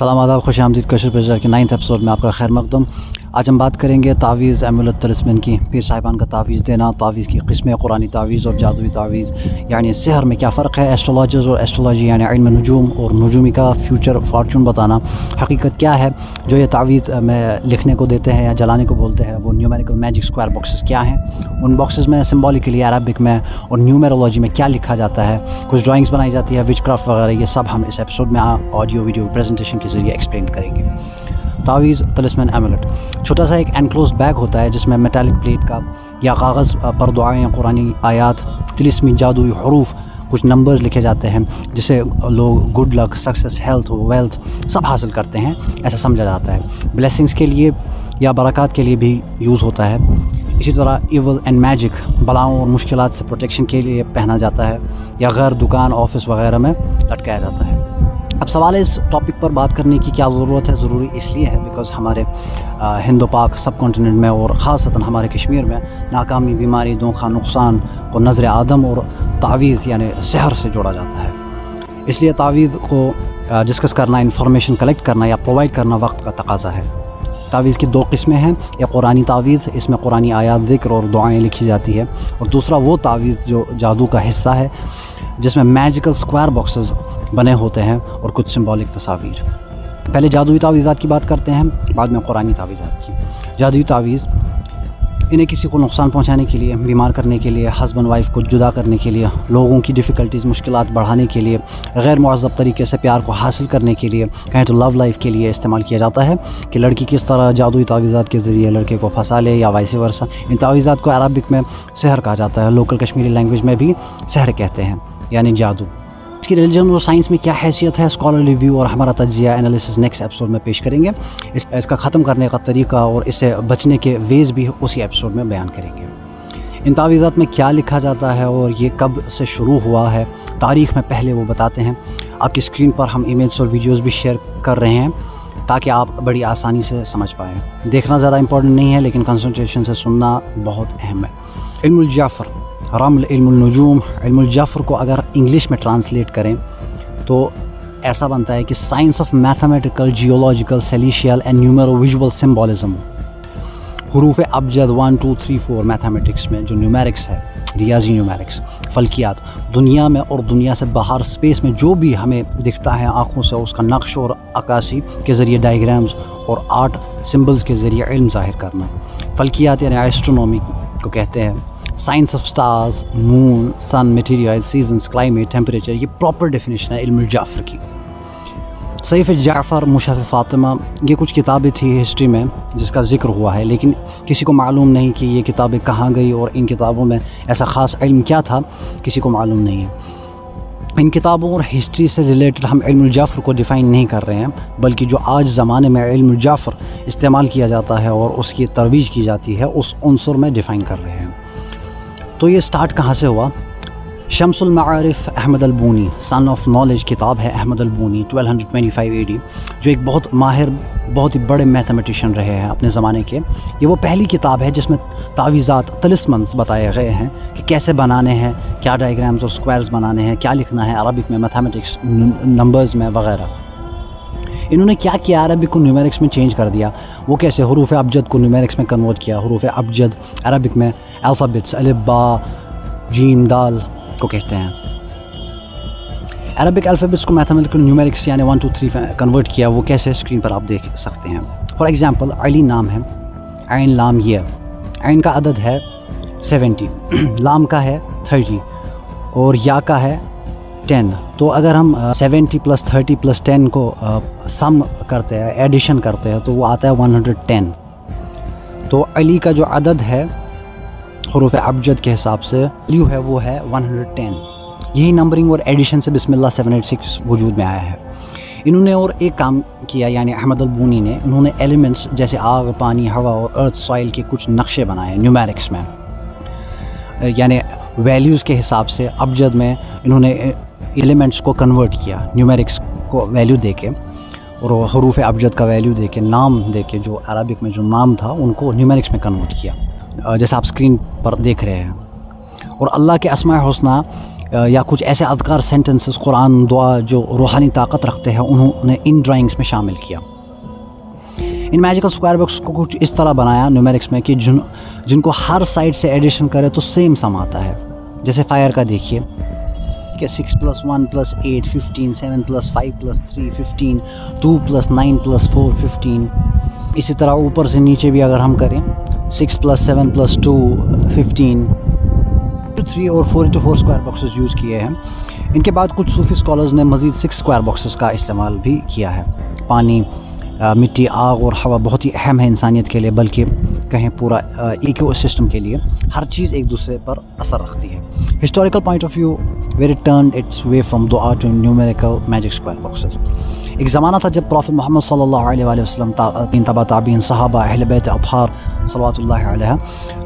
سلام آداب خوش آمدید۔ کشر پریزر کے نائنتھ ایپیسوڈ میں آپ کا خیر مقدم۔ آج ہم بات کریں گے تعویذ ایمولت تلسمن کی۔ پیر صاحبان کا تعویذ دینا، تعویذ کی قسمیں قرآن تعویذ اور جادوی تعویذ۔ یعنی سحر میں کیا فرق ہے؟ ایسٹرولوجز اور ایسٹرولوجی یعنی علم نجوم اور نجومی کا فیوچر فارچون بتانا۔ حقیقت کیا ہے؟ جو یہ تعویذ میں لکھنے کو دیتے ہیں یا جلانے کو بولتے ہیں، وہ نیومیریکل میجک اسکوائر باکسز کیا ہیں؟ ان باکسز میں سمبولیکلی عربک میں اور نیومیرولوجی میں کیا لکھا جاتا ہے؟ کچھ ڈرائنگس بنائی جاتی ہے وچ کرافٹ وغیرہ، یہ سب ہم اس ایپیسوڈ میں آڈیو ویڈیو پریزنٹیشن کے ذریعے ایکسپلین کریں گے۔ تعویذ تلسمن ایمولٹ چھوٹا سا ایک انکلوز بیگ ہوتا ہے جس میں میٹالک پلیٹ کا یا کاغذ پر دعائیں قرآن آیات، تلسمی جادوئی حروف، کچھ نمبرز لکھے جاتے ہیں، جسے لوگ good luck success health wealth سب حاصل کرتے ہیں، ایسا سمجھا جاتا ہے۔ بلیسنگس کے لیے یا برکات کے لیے بھی یوز ہوتا ہے۔ اسی طرح ایول اینڈ میجک بلاؤں اور مشکلات سے پروٹیکشن کے لیے پہنا جاتا ہے، یا غیر دکان آفس وغیرہ میں لٹکایا جاتا ہے۔ اب سوال ہے اس ٹاپک پر بات کرنے کی کیا ضرورت ہے؟ ضروری اس لیے ہے بیکاز ہمارے ہند و پاک سب کانٹیننٹ میں اور خاصتاً ہمارے کشمیر میں ناکامی، بیماری دونخوا نقصان کو نظر آدم اور تعویذ یعنی سحر سے جوڑا جاتا ہے۔ اس لیے تعویذ کو ڈسکس کرنا انفارمیشن کلیکٹ کرنا یا پرووائڈ کرنا وقت کا تقاضا ہے۔ تعویذ کی دو قسمیں ہیں یا قرآن تعویذ، اس میں قرآن آیات، ذکر اور دعائیں لکھی جاتی ہے اور دوسرا وہ تعویذ جو جادو کا حصہ ہے جس میں میجیکل سکوائر باکسز بنے ہوتے ہیں اور کچھ سمبولک تصاویر۔ پہلے جادوئی تعویذات کی بات کرتے ہیں، بعد میں قرآن تعویذات کی۔ جادوئی تعویذ انہیں کسی کو نقصان پہنچانے کے لیے، بیمار کرنے کے لیے ہسبینڈ وائف کو جدا کرنے کے لیے، لوگوں کی ڈیفیکلٹیز مشکلات بڑھانے کے لیے، غیر معذب طریقے سے پیار کو حاصل کرنے کے لیے، کہیں تو لو لائف کے لیے استعمال کیا جاتا ہے کہ لڑکی کس طرح جادوئی تعویذات کے ذریعے لڑکے کو پھنسا لے یا وائس ورثہ ان تعویذات کو عربک میں سحر کہا جاتا ہے لوکل کشمیری لینگویج میں بھی سحر کہتے ہیں۔ یعنی جادو۔ اس کی ریلیجن اور سائنس میں کیا حیثیت ہے؟ اسکالرلی ویو اور ہمارا تجزیہ انالیسس نیکسٹ ایپیسوڈ میں پیش کریں گے۔ اس اس کا ختم کرنے کا طریقہ اور اس سے بچنے کے ویز بھی اسی ایپیسوڈ میں بیان کریں گے۔ ان تعویذات میں کیا لکھا جاتا ہے اور یہ کب سے شروع ہوا ہے؟ تاریخ میں پہلے وہ بتاتے ہیں۔ آپ کی اسکرین پر ہم ایمیلس اور ویڈیوز بھی شیئر کر رہے ہیں تاکہ آپ بڑی آسانی سے سمجھ پائیں۔ دیکھنا زیادہ امپورٹنٹ نہیں ہے، لیکن کنسنٹریشن سے سننا بہت اہم ہے۔ علم الجعفر۔ رمل علم النجوم، علم الجعفر کو اگر انگلش میں ٹرانسلیٹ کریں تو ایسا بنتا ہے کہ science of mathematical geological, celestial and numero visual symbolism. حروف ابجد one two three four mathematics میں جو نیومیرکس ہے، ریاضی نیومیرکس فلکیات۔ دنیا میں اور دنیا سے باہر اسپیس میں جو بھی ہمیں دکھتا ہے آنکھوں سے، اس کا نقش اور عکاسی کے ذریعے ڈائیگرامز اور آرٹ سمبلز کے ذریعے علم ظاہر کرنا۔ فلکیات یعنی ایسٹرونومی کو کہتے ہیں۔ Science of stars moon sun material seasons climate temperature یہ پراپر ڈیفینیشن ہے علم الجعفر کی۔ سیف جعفر مشف فاطمہ، یہ کچھ کتابیں تھیں ہسٹری میں جس کا ذکر ہوا ہے، لیکن کسی کو معلوم نہیں کہ یہ کتابیں کہاں گئی اور ان کتابوں میں ایسا خاص علم کیا تھا، کسی کو معلوم نہیں ہے۔ ان کتابوں اور ہسٹری سے ریلیٹڈ ہم علم الجعفر کو ڈیفائن نہیں کر رہے ہیں، بلکہ جو آج زمانے میں علم الجعفر استعمال کیا جاتا ہے اور اس کی ترویج کی جاتی ہے، اس عنصر میں ڈیفائن کر رہے ہیں۔ تو یہ سٹارٹ کہاں سے ہوا؟ شمس المعارف احمد البونی سن آف نالج کتاب ہے احمد البونی 1225 اے ڈی جو ایک بہت ماہر، بہت ہی بڑے میتھمیٹیشین رہے ہیں اپنے زمانے کے۔ یہ وہ پہلی کتاب ہے جس میں تعویذات تلسمنز بتائے گئے ہیں کہ کیسے بنانے ہیں، کیا ڈائیگرامز اور سکوائرز بنانے ہیں، کیا لکھنا ہے عربک میں میتھمیٹکس نمبرز میں، وغیرہ۔ انہوں نے کیا کیا عربک کو نیومیرکس میں چینج کر دیا؟ وہ کیسے حروف ابجد کو نیومیرکس میں کنورٹ کیا؟ حروف ابجد عربک میں الفابٹس البا جیم، دال کو کہتے ہیں۔ عربک الفابٹس کو میتھمیٹیکل نیومیرکس یعنی ون ٹو تھری کنورٹ کیا، وہ کیسے اسکرین پر آپ دیکھ سکتے ہیں؟ فار ایگزامپل علی نام ہے۔ عین لام یہ۔ عین کا عدد ہے سیونٹی لام کا ہے تھرٹی اور یا کا ہے ٹین تو اگر ہم seventy plus thirty plus ten کو سم کرتے ہیں ایڈیشن کرتے ہیں، تو وہ آتا ہے ون ہنڈریڈ ٹین تو علی کا جو عدد ہے، حروف ابجد کے حساب سے لیو ہے وہ ہے ون ہنڈریڈ ٹین یہی نمبرنگ اور ایڈیشن سے بسم اللہ سیون ایٹ سکس وجود میں آیا ہے۔ انہوں نے اور ایک کام کیا یعنی احمد البونی نے، انہوں نے ایلیمنٹس جیسے آگ، پانی، ہوا اور ارتھ سوائل کے کچھ نقشے بنائے نیومیرکس میں۔ یعنی ویلیوز کے حساب سے، ابجد میں انہوں نے ایلیمنٹس کو کنورٹ کیا نیومیرکس کو ویلیو دے کے اور حروف ابجد کا ویلیو دے کے، نام دے کے، جو عربک میں جو نام تھا ان کو نیومیرکس میں کنورٹ کیا۔ جیسا آپ اسکرین پر دیکھ رہے ہیں۔ اور اللہ کے اسماء حسنہ یا کچھ ایسے اذکار سینٹنسز قرآن، دعا، جو روحانی طاقت رکھتے ہیں، انہوں نے ان ڈرائنگس میں شامل کیا۔ ان میجیکل اسکوائر باکس کو کچھ اس طرح بنایا نیومیرکس میں کہ جن جن کو ہر سائڈ سے ایڈیشن کرے تو سیم سم آتا ہے۔ جیسے فائر کا دیکھیے۔ کہ six plus one plus eight fifteen seven plus five plus three fifteen two plus nine plus four fifteen اسی طرح اوپر سے نیچے بھی اگر ہم کریں six plus seven plus two fifteen three اور four into four square boxes use کیے ہیں۔ ان کے بعد کچھ صوفی اسکالرز نے مزید سکس اسکوائر باکسز کا استعمال بھی کیا ہے۔ پانی مٹی، آگ اور ہوا بہت ہی اہم ہے انسانیت کے لیے، بلکہ کہیں پورا ایکو سسٹم کے لیے۔ ہر چیز ایک دوسرے پر اثر رکھتی ہے۔ Historical point of view very turn its way from do are to numerical magic square boxes ایک زمانہ تھا جب پروفیٹ محمد صلی اللہ علیہ وآلہ وسلم تین تبا تابین صحابہ، اہل بیت، اطہار صلوات اللہ علیہ،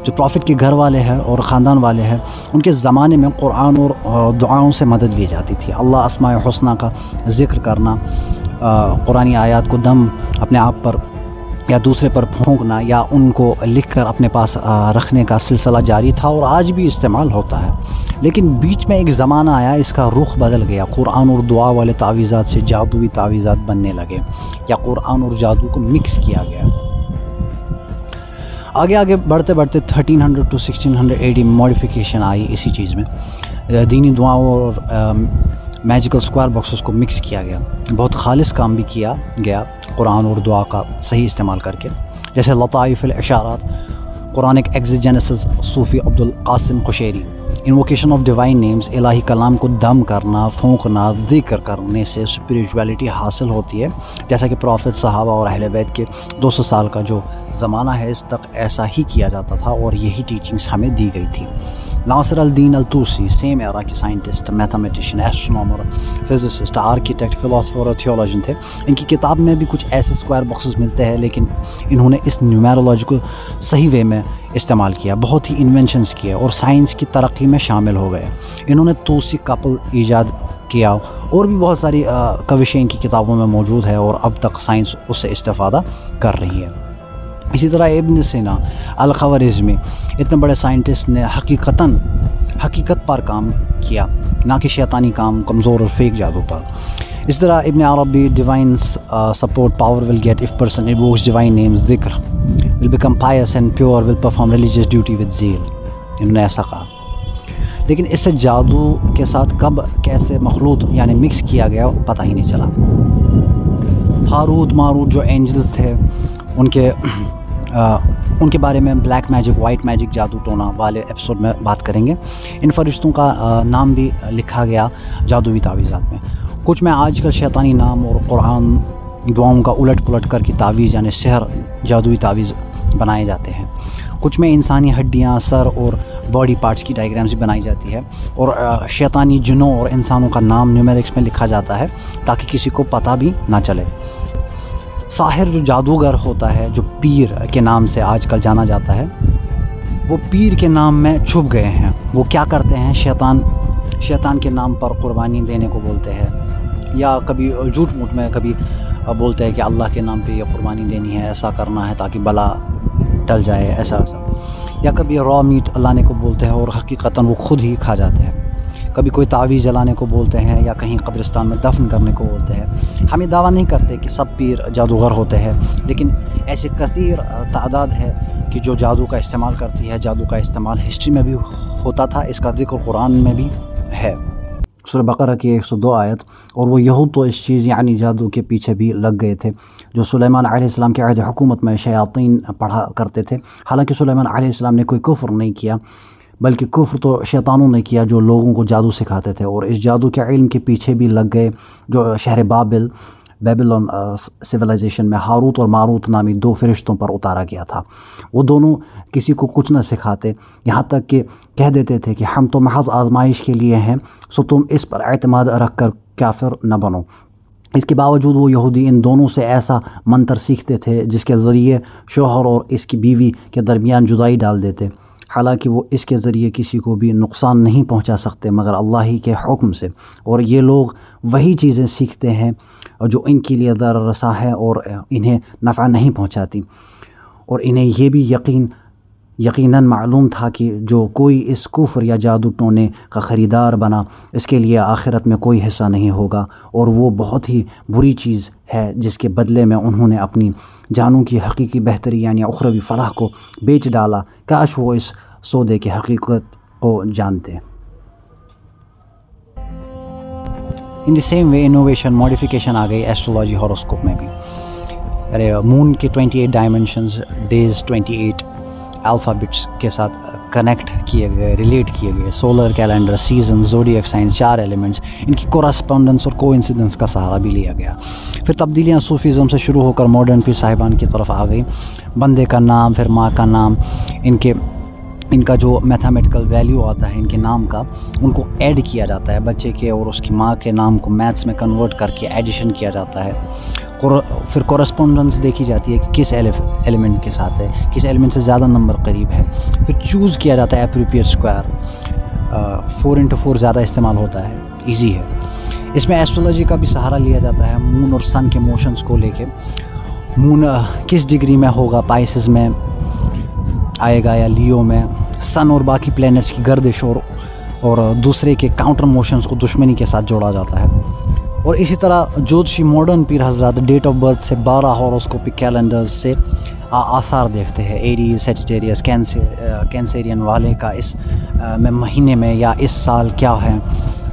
جو پروفٹ کے گھر والے ہیں اور خاندان والے ہیں، ان کے زمانے میں قرآن اور دعاؤں سے مدد لی جاتی تھی۔ اللہ اسماء حسنہ کا ذکر کرنا قرآن آیات کو دم اپنے آپ پر یا دوسرے پر پھونکنا یا ان کو لکھ کر اپنے پاس رکھنے کا سلسلہ جاری تھا اور آج بھی استعمال ہوتا ہے۔ لیکن بیچ میں ایک زمانہ آیا، اس کا رخ بدل گیا۔ قرآن اور دعا والے تعویذات سے جادوی تعویذات بننے لگے یا قرآن اور جادو کو مکس کیا گیا۔ آگے آگے بڑھتے بڑھتے thirteen hundred to sixteen hundred eighty modification آئی اسی چیز میں۔ دینی دعاؤں اور میجیکل اسکوائر باکسز کو مکس کیا گیا۔ بہت خالص کام بھی کیا گیا قرآن اور دعا کا صحیح استعمال کر کے۔ جیسے لطائف الاشارات، قرآن ایگزیجنسز صوفی عبد القاسم قشیری۔ انووکیشن آف ڈیوائن نیمز الہی کلام کو دم کرنا پھونکنا ذکر کرنے سے اسپریچویلٹی حاصل ہوتی ہے جیسا کہ پروفیت صحابہ اور اہل بیت کے دو سو سال کا جو زمانہ ہے، اس تک ایسا ہی کیا جاتا تھا اور یہی ٹیچنگز ہمیں دی گئی تھی۔ ناصر الدین الطوسی سیم ایرا کی scientist mathematician astronomer physicist architect philosopher اور تھیولوجن تھے۔ ان کی کتاب میں بھی کچھ ایسے اسکوائر باکسز ملتے ہیں، لیکن انہوں نے اس نیومیرولوجی کو صحیح وے میں استعمال کیا، بہت ہی انوینشنز کیے اور سائنس کی ترقی میں شامل ہو گئے۔ انہوں نے توسی کپل ایجاد کیا اور بھی بہت ساری کوشیں ان کی کتابوں میں موجود ہے اور اب تک سائنس اس سے استفادہ کر رہی ہے۔ اسی طرح ابن سینا الخوارزمی، اتنے بڑے سائنٹسٹ نے حقیقتاً حقیقت پر کام کیا، نہ کہ شیطانی کام کمزور اور فیک جادو پر۔ اس طرح ابن عربی divines support power will get of person evokes divine name ذکر will become pious and pure will perform religious duty with zeal انہوں نے ایسا کہا لیکن اس سے جادو کے ساتھ کب کیسے مخلوط یعنی مکس کیا گیا پتہ ہی نہیں چلا ہاروت ماروت جو اینجلس تھے ان کے ان کے بارے میں بلیک میجک وائٹ میجک جادو ٹونا والے ایپیسوڈ میں بات کریں گے ان فرشتوں کا نام بھی لکھا گیا جادوی تعویذات میں کچھ میں آج کل شیطانی نام اور قرآن دعاؤں کا الٹ پلٹ کر کی تعویذ یعنی شہر جادوی تعویذ بنائے جاتے ہیں۔ کچھ میں انسانی ہڈیاں، سر اور باڈی پارٹس کی ڈائیگرامس بھی بنائی جاتی ہے اور شیطانی جنوں اور انسانوں کا نام نیومیرکس میں لکھا جاتا ہے تاکہ کسی کو پتہ بھی نہ چلے۔ ساحر جو جادوگر ہوتا ہے، جو پیر کے نام سے آج کل جانا جاتا ہے، وہ پیر کے نام میں چھپ گئے ہیں۔ وہ کیا کرتے ہیں؟ شیطان شیطان کے نام پر قربانی دینے کو بولتے ہیں۔ یا کبھی جھوٹ موٹ میں کبھی بولتے ہیں کہ اللہ کے نام پہ یہ قربانی دینی ہے، ایسا کرنا ہے تاکہ بلا ٹل جائے، ایسا ایسا۔ یا کبھی را میٹ لانے کو بولتے ہیں اور حقیقتاً وہ خود ہی کھا جاتے ہیں۔ کبھی کوئی تعویذ جلانے کو بولتے ہیں یا کہیں قبرستان میں دفن کرنے کو بولتے ہیں۔ ہم یہ دعویٰ نہیں کرتے کہ سب پیر جادوگر ہوتے ہیں، لیکن ایسے کثیر تعداد ہے کہ جو جادو کا استعمال کرتی ہے، جادو کا استعمال ہسٹری میں بھی ہوتا تھا، اس کا ذکر قرآن میں بھی ہے۔ سورہ بقرہ کی ایک سو دو آیت، اور وہ یہود تو اس چیز یعنی جادو کے پیچھے بھی لگ گئے تھے، جو سلیمان علیہ السلام کے عہد حکومت میں شیاطین پڑھا کرتے تھے۔ حالانکہ سلیمان علیہ السلام نے کوئی کفر نہیں کیا، بلکہ کفر تو شیطانوں نے کیا جو لوگوں کو جادو سکھاتے تھے، اور اس جادو کے علم کے پیچھے بھی لگ گئے، جو شہر بابل بیبلون سویلائزیشن میں ہاروت اور ماروت نامی دو فرشتوں پر اتارا گیا تھا۔ وہ دونوں کسی کو کچھ نہ سکھاتے، یہاں تک کہ کہہ دیتے تھے کہ ہم تو محض آزمائش کے لیے ہیں، سو تم اس پر اعتماد رکھ کر کافر نہ بنو۔ اس کے باوجود وہ یہودی ان دونوں سے ایسا منتر سیکھتے تھے جس کے ذریعے شوہر اور اس کی بیوی کے درمیان جدائی ڈال دیتے۔ حالانکہ وہ اس کے ذریعے کسی کو بھی نقصان نہیں پہنچا سکتے مگر اللہ ہی کے حکم سے۔ اور یہ لوگ وہی چیزیں سیکھتے ہیں اور جو ان کے لیے در رسا ہے اور انہیں نفع نہیں پہنچاتی۔ اور انہیں یہ بھی یقین، یقیناً معلوم تھا کہ جو کوئی اس کفر یا جادو ٹونے کا خریدار بنا، اس کے لیے آخرت میں کوئی حصہ نہیں ہوگا۔ اور وہ بہت ہی بری چیز ہے جس کے بدلے میں انہوں نے اپنی جانوں کی حقیقی بہتری یعنی اخروی فلاح کو بیچ ڈالا۔ کاش وہ اس سودے کی حقیقت کو جانتے۔ In the same way innovation modification آ گئی ایسٹرولوجی ہاروسکوپ میں بھی ارے مون کے twenty eight dimensions days twenty eight alphabets کے ساتھ کنیکٹ کیے گئے ریلیٹ کیے گئے solar calendar season zodiac signs چار ایلیمنٹس ان کی کورسپونڈنس اور کو انسیڈنس کا سہارا بھی لیا گیا پھر تبدیلیاں صوفیزم سے شروع ہو کر ماڈرن پیر صاحبان کی طرف آ گئی بندے کا نام پھر ماں کا نام ان کے ان کا جو میتھامیٹیکل ویلیو آتا ہے، ان کے نام کا، ان کو ایڈ کیا جاتا ہے بچے کے اور اس کی ماں کے نام کو میتھس میں کنورٹ کر کے ایڈیشن کیا جاتا ہے۔ پھر کورسپونڈنس دیکھی جاتی ہے کہ کس ایلیمنٹ کے ساتھ ہے، کس ایلیمنٹ سے زیادہ نمبر قریب ہے۔ پھر چوز کیا جاتا ہے appropriate square four into four زیادہ استعمال ہوتا ہے۔ ایزی ہے۔ اس میں ایسٹرولوجی کا بھی سہارا لیا جاتا ہے۔ مون اور سن کے موشنز کو لے کے۔ مون کس ڈگری میں ہوگا؟ پائسز میں۔ آئے گا یا لیو میں سن اور باقی پلینٹس کی گردش اور اور دوسرے کے کاؤنٹر موشنز کو دشمنی کے ساتھ جوڑا جاتا ہے۔ اور اسی طرح جوتشی ماڈرن پیر حضرات ڈیٹ آف برتھ سے بارہ ہاروسکوپک کیلنڈرز سے آثار دیکھتے ہیں۔ ایریز سیٹیٹیریس کینسیرین والے کا اس میں مہینے میں یا اس سال کیا ہے۔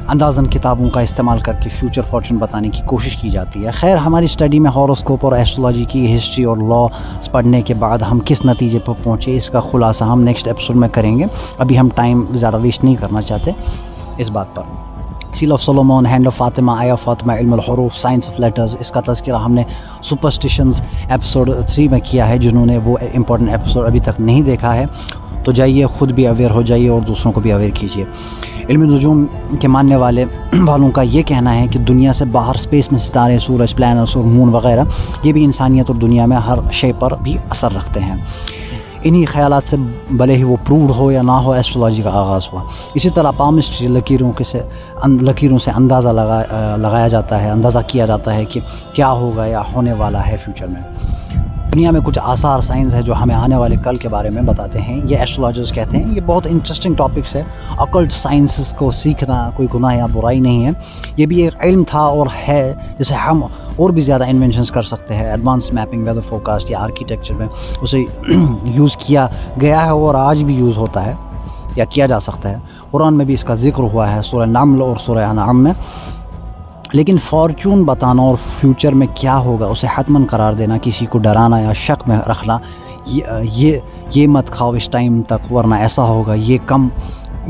اندازن کتابوں کا استعمال کر کے فیوچر فارچون بتانے کی کوشش کی جاتی ہے۔ خیر، ہماری اسٹڈی میں ہاروسکوپ اور ایسٹرولوجی کی ہسٹری اور لا پڑھنے کے بعد ہم کس نتیجے پر پہنچے، اس کا خلاصہ ہم نیکسٹ ایپیسوڈ میں کریں گے۔ ابھی ہم ٹائم زیادہ ویسٹ نہیں کرنا چاہتے اس بات پر۔ Seal of Solomon hand of Fatima eye of Fatima علم الحروف سائنس آف لیٹرز اس کا تذکرہ ہم نے سپرسٹیشنز ایپیسوڈ تھری میں کیا ہے، جنہوں نے وہ امپورٹنٹ ایپیسوڈ ابھی تک نہیں دیکھا ہے۔ تو جائیے، خود بھی اویئر ہو جائیے اور دوسروں کو بھی اویئر کیجیے۔ علم نجوم کے ماننے والے والوں کا یہ کہنا ہے کہ دنیا سے باہر اسپیس میں ستارے، سورج پلانٹس اور مون وغیرہ، یہ بھی انسانیت اور دنیا میں ہر شے پر بھی اثر رکھتے ہیں۔ انہی خیالات سے بھلے ہی وہ پروڈ ہو یا نہ ہو ایسٹرولوجی کا آغاز ہوا۔ اسی طرح پامسٹری لکیروں کے سے لکیروں سے اندازہ لگا لگایا جاتا ہے، اندازہ کیا جاتا ہے کہ کیا ہوگا یا ہونے والا ہے فیوچر میں۔ دنیا میں کچھ آثار سائنس ہے جو ہمیں آنے والے کل کے بارے میں بتاتے ہیں، یہ ایسٹرولوجرز کہتے ہیں، یہ بہت انٹرسٹنگ ٹاپکس ہے اکلٹ سائنسز کو سیکھنا کوئی گناہ یا برائی نہیں ہے۔ یہ بھی ایک علم تھا اور ہے، جسے ہم اور بھی زیادہ انوینشنز کر سکتے ہیں۔ ایڈوانس میپنگ ویدر فوکاسٹ یا آرکیٹیکچر میں اسے یوز کیا گیا ہے اور آج بھی یوز ہوتا ہے یا کیا جا سکتا ہے۔ قرآن میں بھی اس کا ذکر ہوا ہے، سورہ نمل اور سورہ انعام میں۔ لیکن فارچون بتانا اور فیوچر میں کیا ہوگا؟ اسے حتمن قرار دینا، کسی کو ڈرانا یا شک میں رکھنا، یہ یہ مت کھاؤ اس ٹائم تک، ورنہ ایسا ہوگا، یہ کم،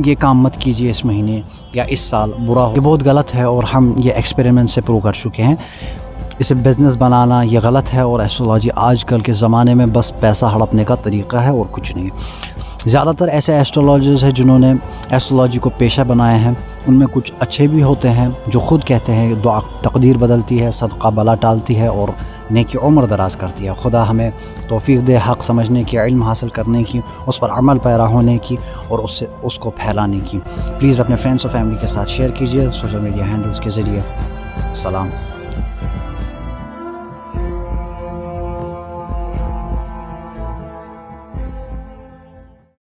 یہ کام مت کیجیے اس مہینے یا اس سال، برا ہو۔ یہ بہت غلط ہے اور ہم یہ ایکسپیریمنٹ سے پرو کر چکے ہیں۔ اسے بزنس بنانا یہ غلط ہے اور ایسٹرولوجی آج کل کے زمانے میں بس پیسہ ہڑپنے کا طریقہ ہے اور کچھ نہیں۔ زیادہ تر ایسے ایسٹرولوجرز ہیں جنہوں نے ایسٹرولوجی کو پیشہ بنائے ہیں ان میں کچھ اچھے بھی ہوتے ہیں جو خود کہتے ہیں دعا تقدیر بدلتی ہے، صدقہ بلا ٹالتی ہے اور نیکی عمر دراز کرتی ہے۔ خدا ہمیں توفیق دے حق سمجھنے کی، علم حاصل کرنے کی، اس پر عمل پیرا ہونے کی اور اس سے، اس کو پھیلانے کی۔ پلیز اپنے فرینڈس اور فیملی کے ساتھ شیئر کیجیے سوشل میڈیا ہینڈلز کے ذریعے۔ سلام